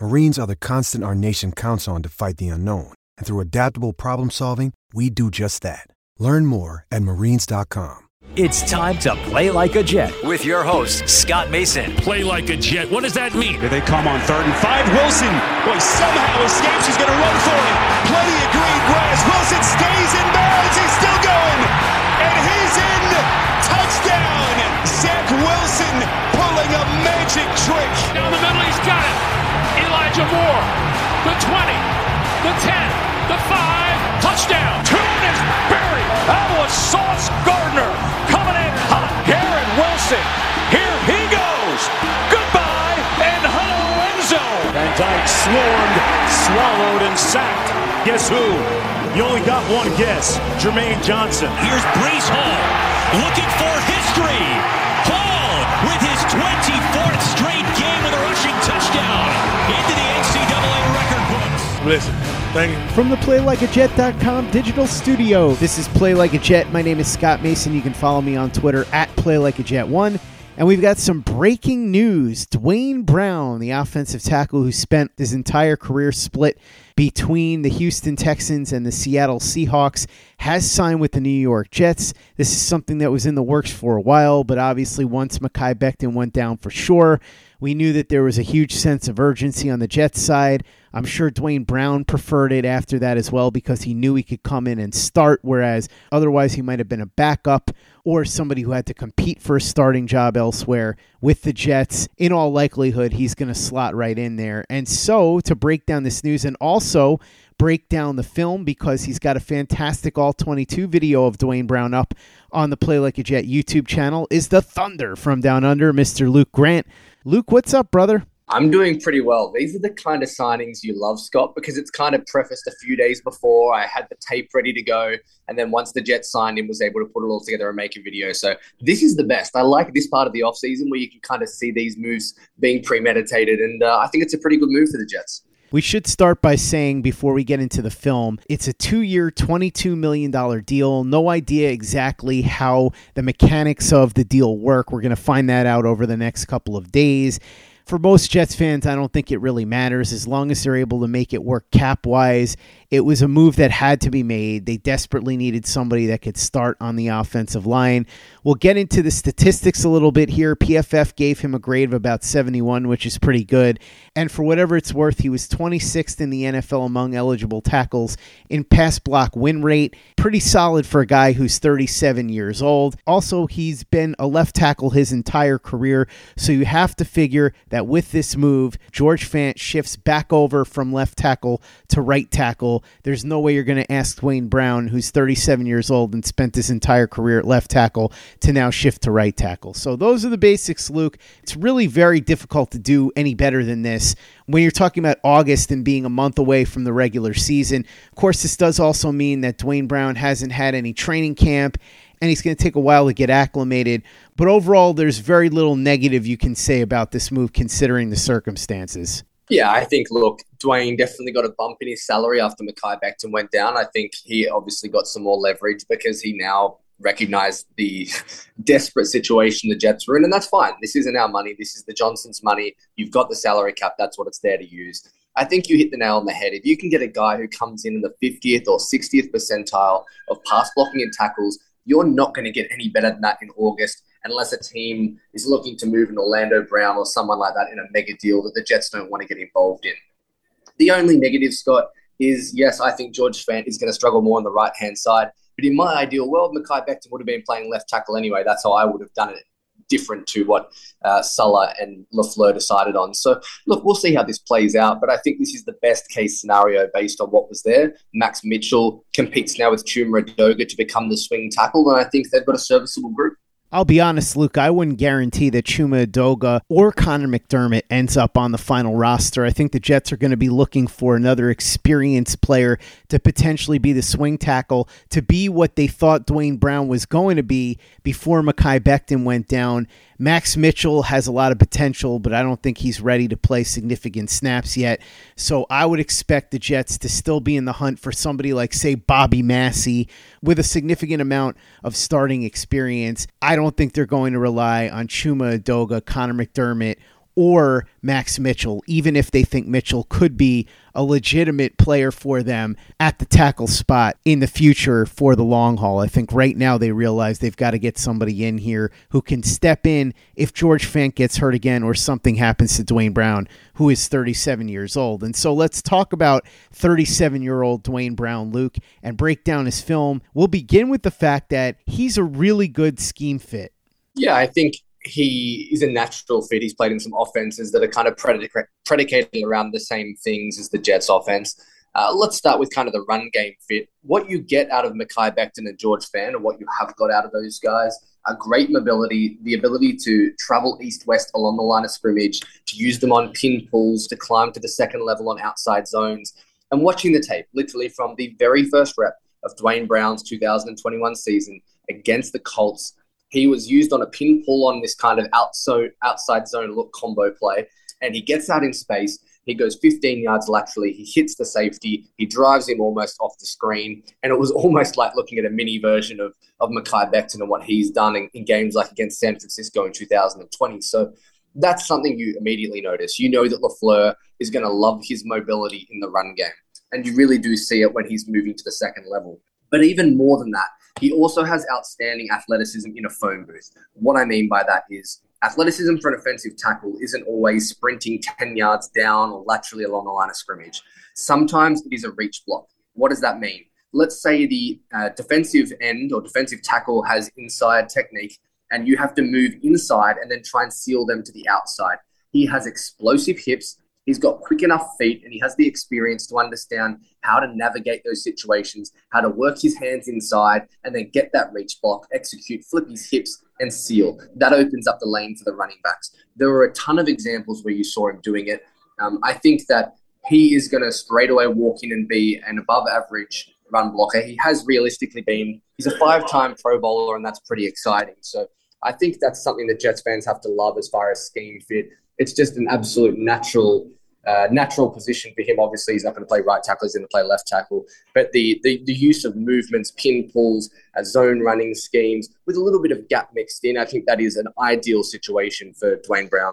Marines are the constant our nation counts on to fight the unknown. And through adaptable problem solving, we do just that. Learn more at marines.com. It's time to play like a Jet with your host, Scott Mason. Play like a Jet. What does that mean? Here they come on third and five. Wilson, boy, somehow escapes. He's going to run for it. Plenty of green grass. Wilson stays in bounds. He's still going. And he's in. Touchdown. Zach Wilson touchdown. Tua is buried. That was Sauce Gardner coming in hot. Garrett Wilson, here he goes. Goodbye and hello Enzo. Van Dyke swarmed, swallowed, and sacked. Guess who? You only got one guess. Jermaine Johnson. Here's Breece Hall looking for history. Hall with his 24th straight game with a rushing touchdown into the NCAA record books. Listen, thank you. From the PlayLikeAJet.com digital studio, this is Play Like a Jet. My name is Scott Mason. You can follow me on Twitter at PlayLikeAJet1. And we've got some breaking news. Duane Brown, the offensive tackle who spent his entire career split between the Houston Texans and the Seattle Seahawks, has signed with the New York Jets. This is something that was in the works for a while, but obviously once Mekhi Becton went down for sure, we knew that there was a huge sense of urgency on the Jets side. I'm sure Duane Brown preferred it after that as well because he knew he could come in and start, whereas otherwise he might have been a backup or somebody who had to compete for a starting job elsewhere with the Jets. In all likelihood, he's going to slot right in there. And so, to break down this news and also break down the film because he's got a fantastic all 22 video of Duane Brown up on the Play Like a Jet YouTube channel is the Thunder from Down Under, Mr. Luke Grant. Luke, what's up, brother? I'm doing pretty well. These are the kind of signings you love, Scott, because it's kind of prefaced a few days before. I had the tape ready to go. And then once the Jets signed him, was able to put it all together and make a video. So this is the best. I like this part of the offseason where you can kind of see these moves being premeditated. And uh, I think it's a pretty good move for the Jets. We should start by saying before we get into the film, it's a two year, $22 million deal. No idea exactly how the mechanics of the deal work. We're going to find that out over the next couple of days. For most Jets fans, I don't think it really matters as long as they're able to make it work cap wise. It was a move that had to be made. They desperately needed somebody that could start on the offensive line. We'll get into the statistics a little bit here. PFF gave him a grade of about 71, which is pretty good. And for whatever it's worth, he was 26th in the NFL among eligible tackles in pass block win rate. Pretty solid for a guy who's 37 years old. Also, he's been a left tackle his entire career. So you have to figure that with this move, George Fant shifts back over from left tackle to right tackle. There's no way you're going to ask Duane Brown, who's 37 years old and spent his entire career at left tackle, to now shift to right tackle. So those are the basics, Luke. It's really very difficult to do any better than this when you're talking about August and being a month away from the regular season. Of course, this does also mean that Duane Brown hasn't had any training camp and he's going to take a while to get acclimated. But overall, there's very little negative you can say about this move considering the circumstances. Yeah, I think, look, Duane definitely got a bump in his salary after Mekhi Becton went down. I think he obviously got some more leverage because he now recognized the desperate situation the Jets were in, and that's fine. This isn't our money. This is the Johnsons' money. You've got the salary cap. That's what it's there to use. I think you hit the nail on the head. If you can get a guy who comes in in the 50th or 60th percentile of pass blocking and tackles, you're not going to get any better than that in August unless a team is looking to move an Orlando Brown or someone like that in a mega deal that the Jets don't want to get involved in. The only negative, Scott, is yes, I think George Fant is going to struggle more on the right hand side. But in my ideal world, Mekhi Becton would have been playing left tackle anyway. That's how I would have done it, different to what uh, Saleh and LaFleur decided on. So, look, we'll see how this plays out. But I think this is the best case scenario based on what was there. Max Mitchell competes now with Chuma Edoga to become the swing tackle, and I think they've got a serviceable group. I'll be honest, Luke, I wouldn't guarantee that Chuma Edoga or Conor McDermott ends up on the final roster. I think the Jets are going to be looking for another experienced player to potentially be the swing tackle, to be what they thought Duane Brown was going to be before Mekhi Becton went down. Max Mitchell has a lot of potential, but I don't think he's ready to play significant snaps yet. So I would expect the Jets to still be in the hunt for somebody like, say, Bobby Massie with a significant amount of starting experience. I don't think they're going to rely on Chuma Edoga, Conor McDermott, or Max Mitchell, even if they think Mitchell could be a legitimate player for them at the tackle spot in the future for the long haul. I think right now they realize they've got to get somebody in here who can step in if George Fant gets hurt again or something happens to Duane Brown, who is 37 years old. And so let's talk about 37 year old Duane Brown, Luke, and break down his film. We'll begin with the fact that he's a really good scheme fit. Yeah, I think he is a natural fit. He's played in some offenses that are kind of predicated around the same things as the Jets offense. Uh, let's start with kind of the run game fit. What you get out of Mekhi Becton and George Fant, and what you have got out of those guys, are great mobility, the ability to travel east-west along the line of scrimmage, to use them on pin pulls, to climb to the second level on outside zones. And watching the tape, literally from the very first rep of Duane Brown's 2021 season against the Colts, he was used on a pin pull on this kind of outside, outside zone look combo play, and he gets out in space. He goes 15 yards laterally. He hits the safety. He drives him almost off the screen. And it was almost like looking at a mini version of, of Mekhi Becton and what he's done in, in games like against San Francisco in 2020. So that's something you immediately notice. You know that LaFleur is going to love his mobility in the run game. And you really do see it when he's moving to the second level. But even more than that, he also has outstanding athleticism in a phone booth. What I mean by that is athleticism for an offensive tackle isn't always sprinting 10 yards down or laterally along the line of scrimmage. Sometimes it is a reach block. What does that mean? Let's say the uh, defensive end or defensive tackle has inside technique and you have to move inside and then try and seal them to the outside. He has explosive hips He's got quick enough feet and he has the experience to understand how to navigate those situations, how to work his hands inside and then get that reach block, execute, flip his hips, and seal. That opens up the lane for the running backs. There were a ton of examples where you saw him doing it. Um, I think that he is going to straight away walk in and be an above average run blocker. He has realistically been, he's a five time Pro Bowler, and that's pretty exciting. So I think that's something that Jets fans have to love as far as scheme fit. It's just an absolute natural uh, natural position for him. Obviously, he's not going to play right tackle; he's going to play left tackle. But the the, the use of movements, pin pulls, uh, zone running schemes with a little bit of gap mixed in, I think that is an ideal situation for Duane Brown.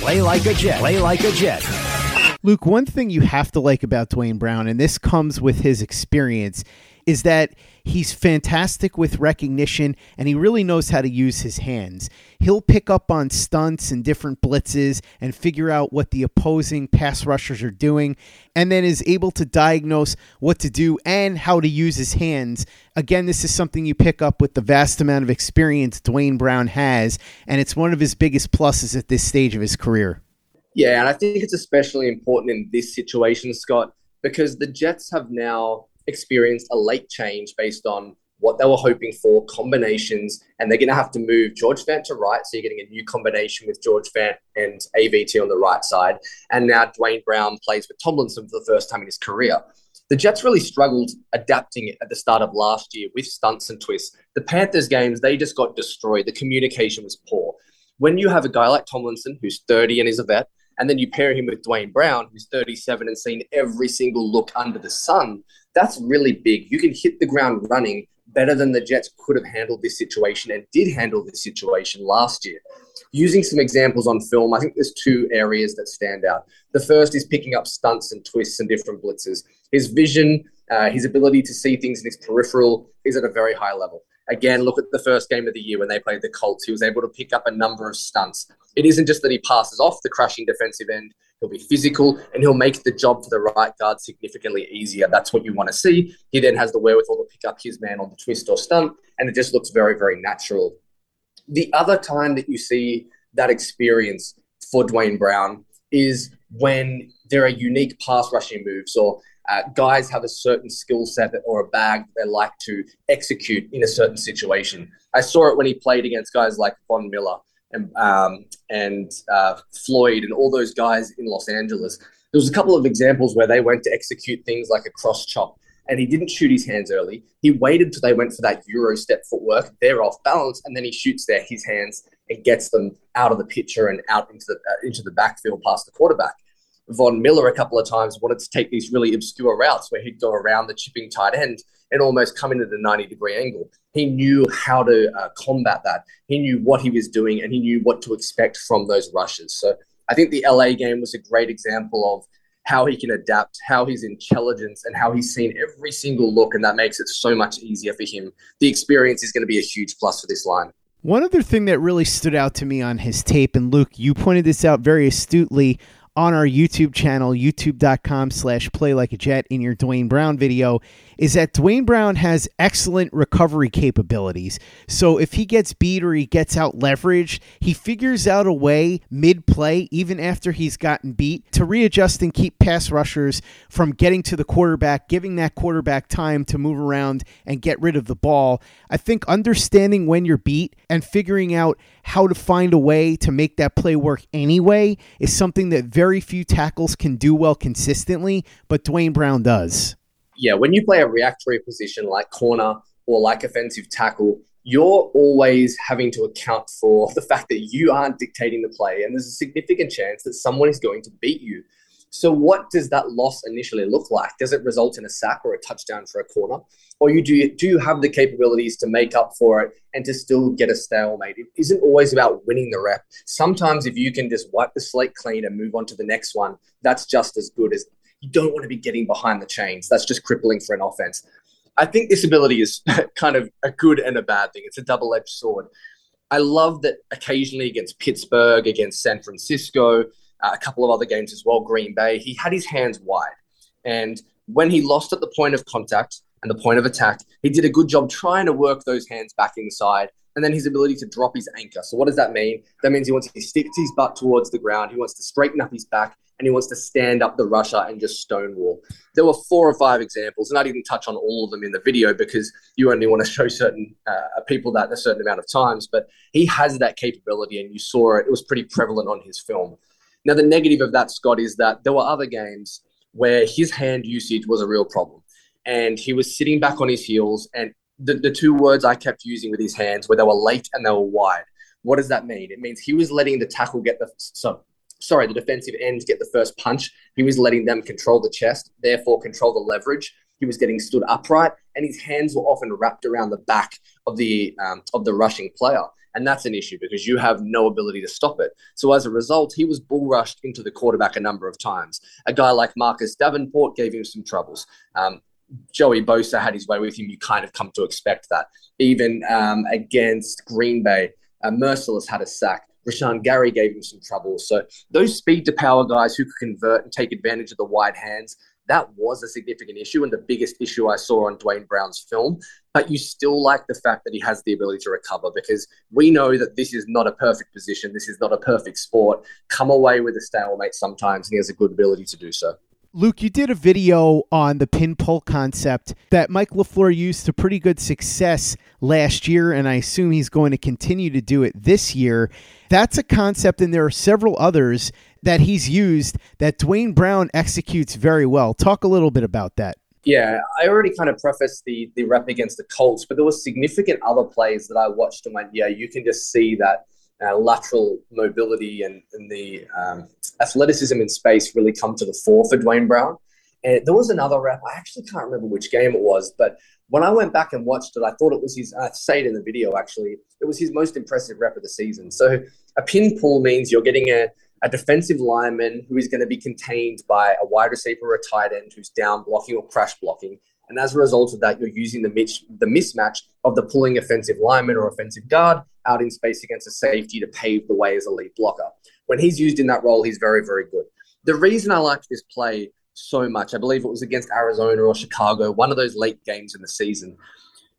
Play like a Jet. Play like a Jet. Luke, one thing you have to like about Duane Brown, and this comes with his experience, is that he's fantastic with recognition and he really knows how to use his hands. He'll pick up on stunts and different blitzes and figure out what the opposing pass rushers are doing, and then is able to diagnose what to do and how to use his hands. Again, this is something you pick up with the vast amount of experience Duane Brown has, and it's one of his biggest pluses at this stage of his career. Yeah, and I think it's especially important in this situation, Scott, because the Jets have now experienced a late change based on what they were hoping for, combinations, and they're going to have to move George Fant to right. So you're getting a new combination with George Fant and AVT on the right side. And now Duane Brown plays with Tomlinson for the first time in his career. The Jets really struggled adapting at the start of last year with stunts and twists. The Panthers games, they just got destroyed. The communication was poor. When you have a guy like Tomlinson, who's 30 and is a vet, and then you pair him with Duane Brown, who's 37 and seen every single look under the sun, that's really big. You can hit the ground running better than the Jets could have handled this situation and did handle this situation last year. Using some examples on film, I think there's two areas that stand out. The first is picking up stunts and twists and different blitzes. His vision, uh, his ability to see things in his peripheral is at a very high level. Again, look at the first game of the year when they played the Colts. He was able to pick up a number of stunts. It isn't just that he passes off the crushing defensive end, he'll be physical and he'll make the job for the right guard significantly easier. That's what you want to see. He then has the wherewithal to pick up his man on the twist or stunt, and it just looks very, very natural. The other time that you see that experience for Duane Brown is when there are unique pass rushing moves or uh, guys have a certain skill set or a bag they like to execute in a certain situation. I saw it when he played against guys like Von Miller and, um, and uh, Floyd and all those guys in Los Angeles. There was a couple of examples where they went to execute things like a cross chop and he didn't shoot his hands early. He waited till they went for that Euro step footwork. They're off balance, and then he shoots their his hands and gets them out of the picture and out into the uh, into the backfield past the quarterback. Von Miller a couple of times wanted to take these really obscure routes where he'd go around the chipping tight end and almost come at a 90 degree angle. He knew how to uh, combat that. He knew what he was doing and he knew what to expect from those rushes. So I think the LA game was a great example of how he can adapt, how his intelligence, and how he's seen every single look, and that makes it so much easier for him. The experience is going to be a huge plus for this line. One other thing that really stood out to me on his tape, and Luke, you pointed this out very astutely on our YouTube channel, youtube.com slash play like a jet in your Duane Brown video, is that Duane Brown has excellent recovery capabilities. So if he gets beat or he gets out leveraged, he figures out a way mid play, even after he's gotten beat, to readjust and keep pass rushers from getting to the quarterback, giving that quarterback time to move around and get rid of the ball. I think understanding when you're beat and figuring out how to find a way to make that play work anyway is something that very few tackles can do well consistently, but Duane Brown does yeah, when you play a reactory position like corner or like offensive tackle, you're always having to account for the fact that you aren't dictating the play, and there's a significant chance that someone is going to beat you. So, what does that loss initially look like? Does it result in a sack or a touchdown for a corner, or you do do you have the capabilities to make up for it and to still get a stalemate? It isn't always about winning the rep. Sometimes, if you can just wipe the slate clean and move on to the next one, that's just as good as you don't want to be getting behind the chains. That's just crippling for an offense. I think this ability is kind of a good and a bad thing. It's a double edged sword. I love that occasionally against Pittsburgh, against San Francisco, uh, a couple of other games as well, Green Bay, he had his hands wide. And When he lost at the point of contact and the point of attack, he did a good job trying to work those hands back inside and then his ability to drop his anchor. So what does that mean? That means he wants to stick his butt towards the ground. He wants to straighten up his back and he wants to stand up the rusher and just stonewall. There were four or five examples, and I didn't touch on all of them in the video because you only want to show certain uh, people that a certain amount of times. But he has that capability, and you saw it. It was pretty prevalent on his film. Now, the negative of that, Scott, is that there were other games where his hand usage was a real problem. And he was sitting back on his heels, and the, the two words I kept using with his hands were they were late and they were wide. What does that mean? It means he was letting the tackle get the so sorry, the defensive ends get the first punch. He was letting them control the chest, therefore control the leverage. He was getting stood upright, and his hands were often wrapped around the back of the um, of the rushing player, and that's an issue because you have no ability to stop it. So as a result, he was bull rushed into the quarterback a number of times. A guy like Marcus Davenport gave him some troubles. Um, Joey Bosa had his way with him, you kind of come to expect that. Even um, against Green Bay, uh, Mercilus had a sack. Rashan Gary gave him some trouble. So those speed to power guys who could convert and take advantage of the wide hands, that was a significant issue and the biggest issue I saw on Duane Brown's film. But you still like the fact that he has the ability to recover because we know that this is not a perfect position. This is not a perfect sport. Come away with a stalemate sometimes, and he has a good ability to do so. Luke, you did a video on the pin pull concept that Mike LaFleur used to pretty good success last year, and I assume he's going to continue to do it this year. That's a concept, and there are several others that he's used that Duane Brown executes very well. Talk a little bit about that. Yeah, I already kind of prefaced the the rep against the Colts, but there were significant other plays that I watched and went, yeah, you can just see that uh, lateral mobility and, and the um, athleticism in space really come to the fore for Duane Brown. And there was another rep, I actually can't remember which game it was, but when I went back and watched it, I thought it was his, I say it in the video actually, it was his most impressive rep of the season. So a pin pull means you're getting a, a defensive lineman who is going to be contained by a wide receiver or a tight end who's down blocking or crash blocking. And as a result of that, you're using the, the mismatch of the pulling offensive lineman or offensive guard out in space against a safety to pave the way as a lead blocker. When he's used in that role, he's very, very good. The reason I liked this play so much, I believe it was against Arizona or Chicago, one of those late games in the season,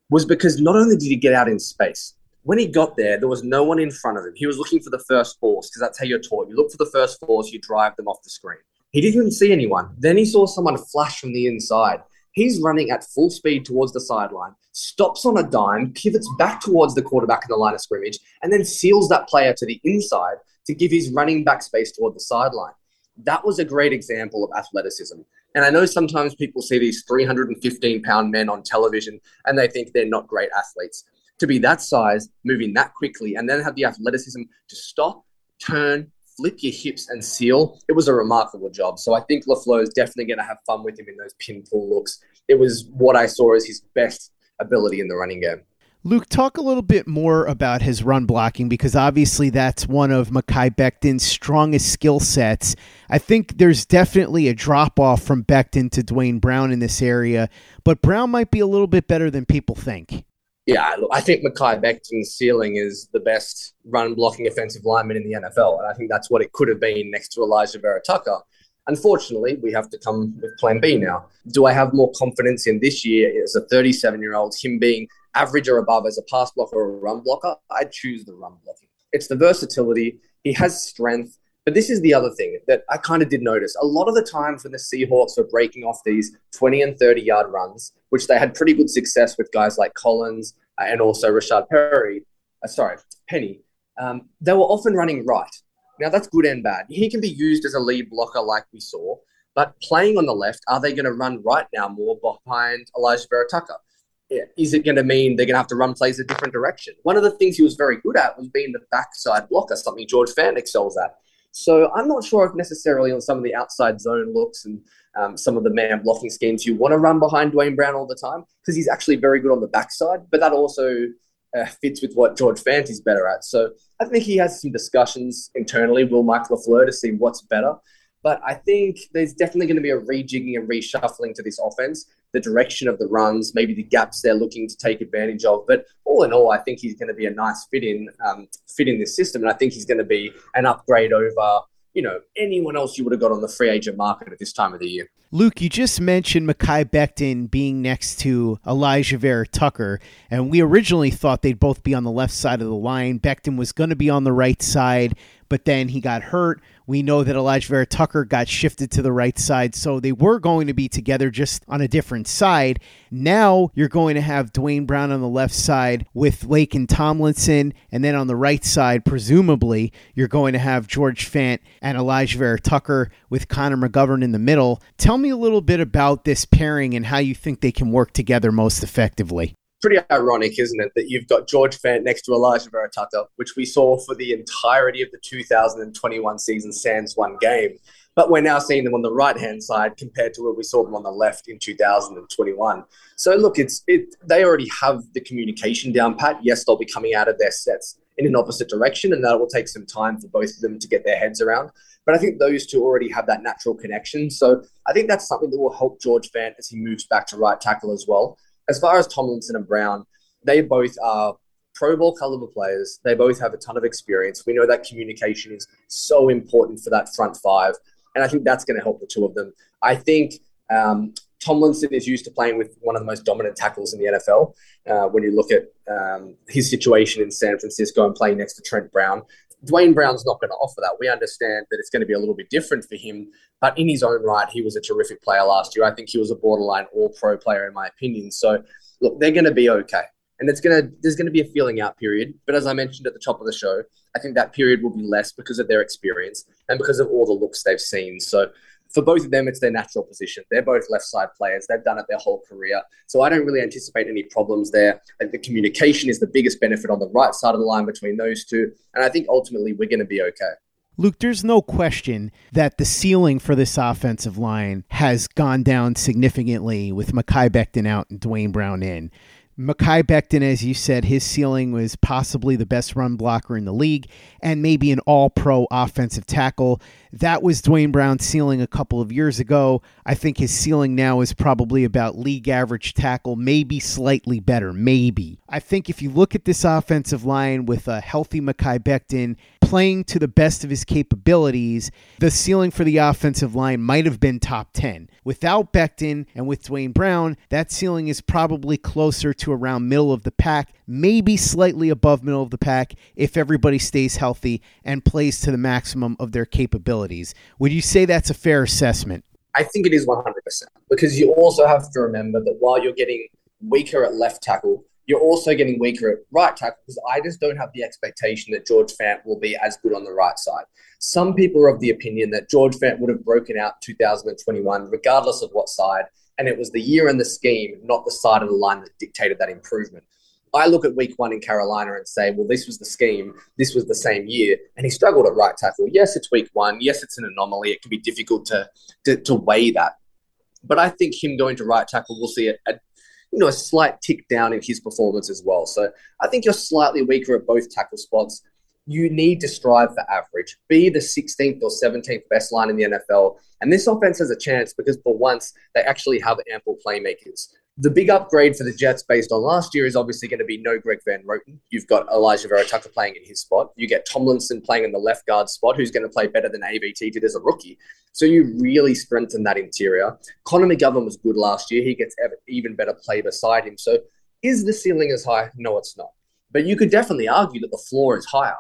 was because not only did he get out in space, when he got there, there was no one in front of him. He was looking for the first force because that's how you're taught. You look for the first force, you drive them off the screen. He didn't even see anyone. Then he saw someone flash from the inside. He's running at full speed towards the sideline, stops on a dime, pivots back towards the quarterback in the line of scrimmage, and then seals that player to the inside to give his running back space toward the sideline. That was a great example of athleticism. And I know sometimes people see these 315 pound men on television and they think they're not great athletes. To be that size, moving that quickly, and then have the athleticism to stop, turn, flip your hips and seal. It was a remarkable job. So I think LaFleur is definitely going to have fun with him in those pin pull looks. It was what I saw as his best ability in the running game. Luke, talk a little bit more about his run blocking because obviously that's one of Mekhi Becton's strongest skill sets. I think there's definitely a drop off from Becton to Duane Brown in this area, but Brown might be a little bit better than people think yeah, look, I think Mekhi Becton's ceiling is the best run blocking offensive lineman in the NFL. And I think that's what it could have been next to Elijah Vera-Tucker. Unfortunately, we have to come with plan B now. Do I have more confidence in this year as a 37 year old, him being average or above as a pass blocker or a run blocker? I'd choose the run blocking. It's the versatility. He has strength. But this is the other thing that I kind of did notice. A lot of the times when the Seahawks were breaking off these 20 and 30 yard runs, which they had pretty good success with guys like Collins uh, and also Rashad Perry, uh, sorry, Penny, um, they were often running right. Now that's good and bad. He can be used as a lead blocker like we saw, but playing on the left, are they going to run right now more behind Elijah Vera-Tucker? Is it going to mean they're going to have to run plays a different direction? One of the things he was very good at was being the backside blocker, something George Fant excels at. So I'm not sure if necessarily on some of the outside zone looks and um, some of the man blocking schemes you want to run behind Duane Brown all the time because he's actually very good on the backside, but that also uh, fits with what George Fant is better at. So I think he has some discussions internally Will Mike LaFleur to see what's better. But I think there's definitely going to be a rejigging and reshuffling to this offense, the direction of the runs, maybe the gaps they're looking to take advantage of. But all in all, I think he's going to be a nice fit in um, fit in this system, and I think he's going to be an upgrade over you know, anyone else you would have got on the free agent market at this time of the year. Luke, you just mentioned Mekhi Becton being next to Elijah Vera Tucker, and we originally thought they'd both be on the left side of the line. Becton was going to be on the right side, but then he got hurt. We know that Elijah Vera Tucker got shifted to the right side, so they were going to be together just on a different side. Now you're going to have Duane Brown on the left side with Laken Tomlinson, and then on the right side, presumably, you're going to have George Fant and Elijah Vera Tucker with Connor McGovern in the middle. Tell me a little bit about this pairing and how you think they can work together most effectively pretty ironic, isn't it, that you've got George Fant next to Elijah Vera Tucker, which we saw for the entirety of the 2021 season sans one game. But we're now seeing them on the right hand side compared to where we saw them on the left in 2021. So look, it's it. They already have the communication down pat. Yes, they'll be coming out of their sets in an opposite direction, and that will take some time for both of them to get their heads around. But I think those two already have that natural connection. So I think that's something that will help George Fant as he moves back to right tackle as well as far as Tomlinson and Brown, they both are Pro Bowl caliber players. They both have a ton of experience. We know that communication is so important for that front five. And I think that's going to help the two of them. I think um, Tomlinson is used to playing with one of the most dominant tackles in the NFL. Uh, when you look at um, his situation in San Francisco and playing next to Trent Brown, Duane Brown's not going to offer that. We understand that it's going to be a little bit different for him, but in his own right, he was a terrific player last year. I think he was a borderline all pro player, in my opinion. So, look, they're going to be okay. And it's going to, there's going to be a feeling out period. But as I mentioned at the top of the show, I think that period will be less because of their experience and because of all the looks they've seen. So, for both of them, it's their natural position. They're both left side players. They've done it their whole career. So I don't really anticipate any problems there. The communication is the biggest benefit on the right side of the line between those two. And I think ultimately we're going to be okay. Luke, there's no question that the ceiling for this offensive line has gone down significantly with Mekhi Becton out and Duane Brown in. Mekhi Becton, as you said, his ceiling was possibly the best run blocker in the league and maybe an all pro offensive tackle. That was Duane Brown's ceiling a couple of years ago. I think his ceiling now is probably about league average tackle, maybe slightly better, maybe. I think if you look at this offensive line with a healthy Mekhi Becton playing to the best of his capabilities, the ceiling for the offensive line might have been top 10. Without Becton and with Duane Brown, that ceiling is probably closer to around middle of the pack, maybe slightly above middle of the pack if everybody stays healthy and plays to the maximum of their capabilities. Would you say that's a fair assessment? I think it is 100% because you also have to remember that while you're getting weaker at left tackle, you're also getting weaker at right tackle because I just don't have the expectation that George Fant will be as good on the right side. Some people are of the opinion that George Fant would have broken out 2021, regardless of what side, and it was the year and the scheme, not the side of the line that dictated that improvement. I look at week one in Carolina and say, well, this was the scheme. This was the same year. And he struggled at right tackle. Yes, it's week one. Yes, it's an anomaly. It can be difficult to, to, to weigh that. But I think him going to right tackle, we'll see a, a, you know, a slight tick down in his performance as well. So I think you're slightly weaker at both tackle spots. You need to strive for average. Be the 16th or 17th best line in the NFL. And this offense has a chance because for once they actually have ample playmakers. The big upgrade for the Jets based on last year is obviously going to be no Greg Van Roten. You've got Elijah Vera Tucker playing in his spot. You get Tomlinson playing in the left guard spot, who's going to play better than AVT did as a rookie. So you really strengthen that interior. Connor McGovern was good last year. He gets even better play beside him. So is the ceiling as high? No, it's not. But you could definitely argue that the floor is higher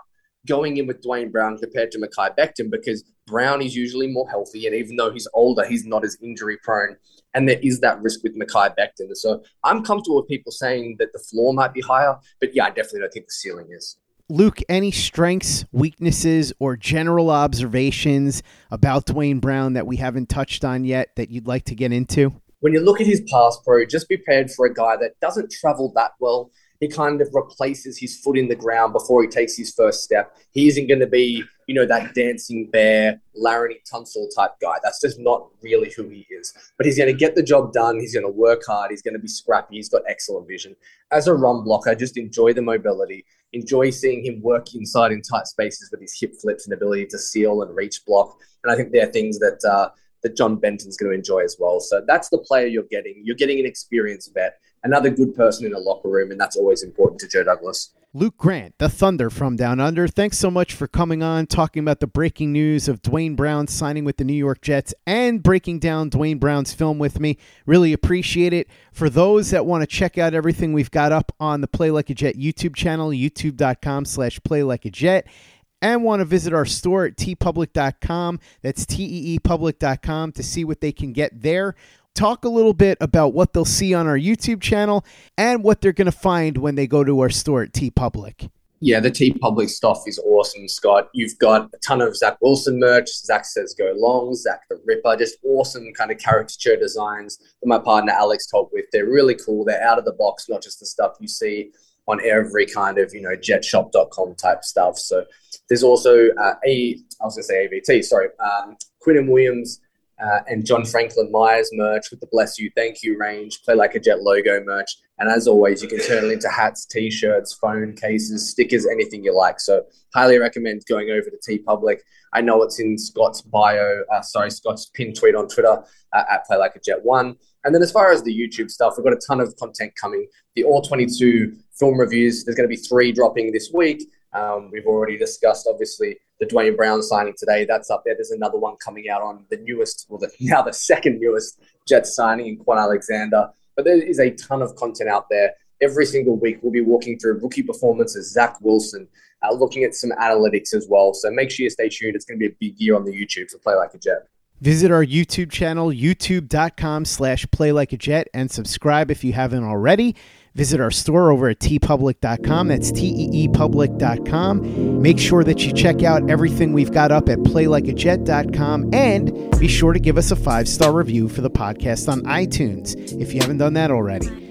going in with Duane Brown compared to Mekhi Becton because Brown is usually more healthy. And even though he's older, he's not as injury prone. And there is that risk with Mekhi Becton. So I'm comfortable with people saying that the floor might be higher. But yeah, I definitely don't think the ceiling is. Luke, any strengths, weaknesses, or general observations about Duane Brown that we haven't touched on yet that you'd like to get into? When you look at his pass pro, just be prepared for a guy that doesn't travel that well he kind of replaces his foot in the ground before he takes his first step. He isn't going to be, you know, that dancing bear, Laremy Tunsil type guy. That's just not really who he is. But he's going to get the job done. He's going to work hard. He's going to be scrappy. He's got excellent vision. As a run blocker, just enjoy the mobility. Enjoy seeing him work inside in tight spaces with his hip flips and ability to seal and reach block. And I think there are things that uh, that John Benton's going to enjoy as well. So that's the player you're getting. You're getting an experienced vet another good person in a locker room, and that's always important to Joe Douglas. Luke Grant, the Thunder from Down Under, thanks so much for coming on, talking about the breaking news of Duane Brown signing with the New York Jets and breaking down Duane Brown's film with me. Really appreciate it. For those that want to check out everything we've got up on the Play Like a Jet YouTube channel, youtube.com slash play like a jet, and want to visit our store at teepublic.com, that's teepublic.com, to see what they can get there talk a little bit about what they'll see on our YouTube channel and what they're going to find when they go to our store at TeePublic. Yeah, the TeePublic stuff is awesome, Scott. You've got a ton of Zach Wilson merch. Zach says go long, Zach the Ripper, just awesome kind of caricature designs that my partner Alex talked with. They're really cool. They're out of the box, not just the stuff you see on every kind of, you know, jetshop.com type stuff. So there's also uh, a, I was going to say AVT, sorry, um, and Williams uh, and John Franklin Myers merch with the Bless You, Thank You range, Play Like a Jet logo merch. And as always, you can turn it into hats, t shirts, phone cases, stickers, anything you like. So, highly recommend going over to TeePublic. I know it's in Scott's bio, uh, sorry, Scott's pin tweet on Twitter uh, at Play Like a Jet One. And then, as far as the YouTube stuff, we've got a ton of content coming. The All 22 film reviews, there's going to be three dropping this week. Um, we've already discussed, obviously, the Duane Brown signing today. That's up there. There's another one coming out on the newest, well, the, now the second newest Jets signing in Kwon Alexander. But there is a ton of content out there. Every single week, we'll be walking through rookie performances, Zach Wilson, uh, looking at some analytics as well. So make sure you stay tuned. It's going to be a big year on the YouTube for Play Like a Jet. Visit our YouTube channel, youtube.com slash play like a jet, and subscribe if you haven't already. Visit our store over at teepublic.com. That's teepublic.com. Make sure that you check out everything we've got up at playlikeajet.com and be sure to give us a five star review for the podcast on iTunes if you haven't done that already.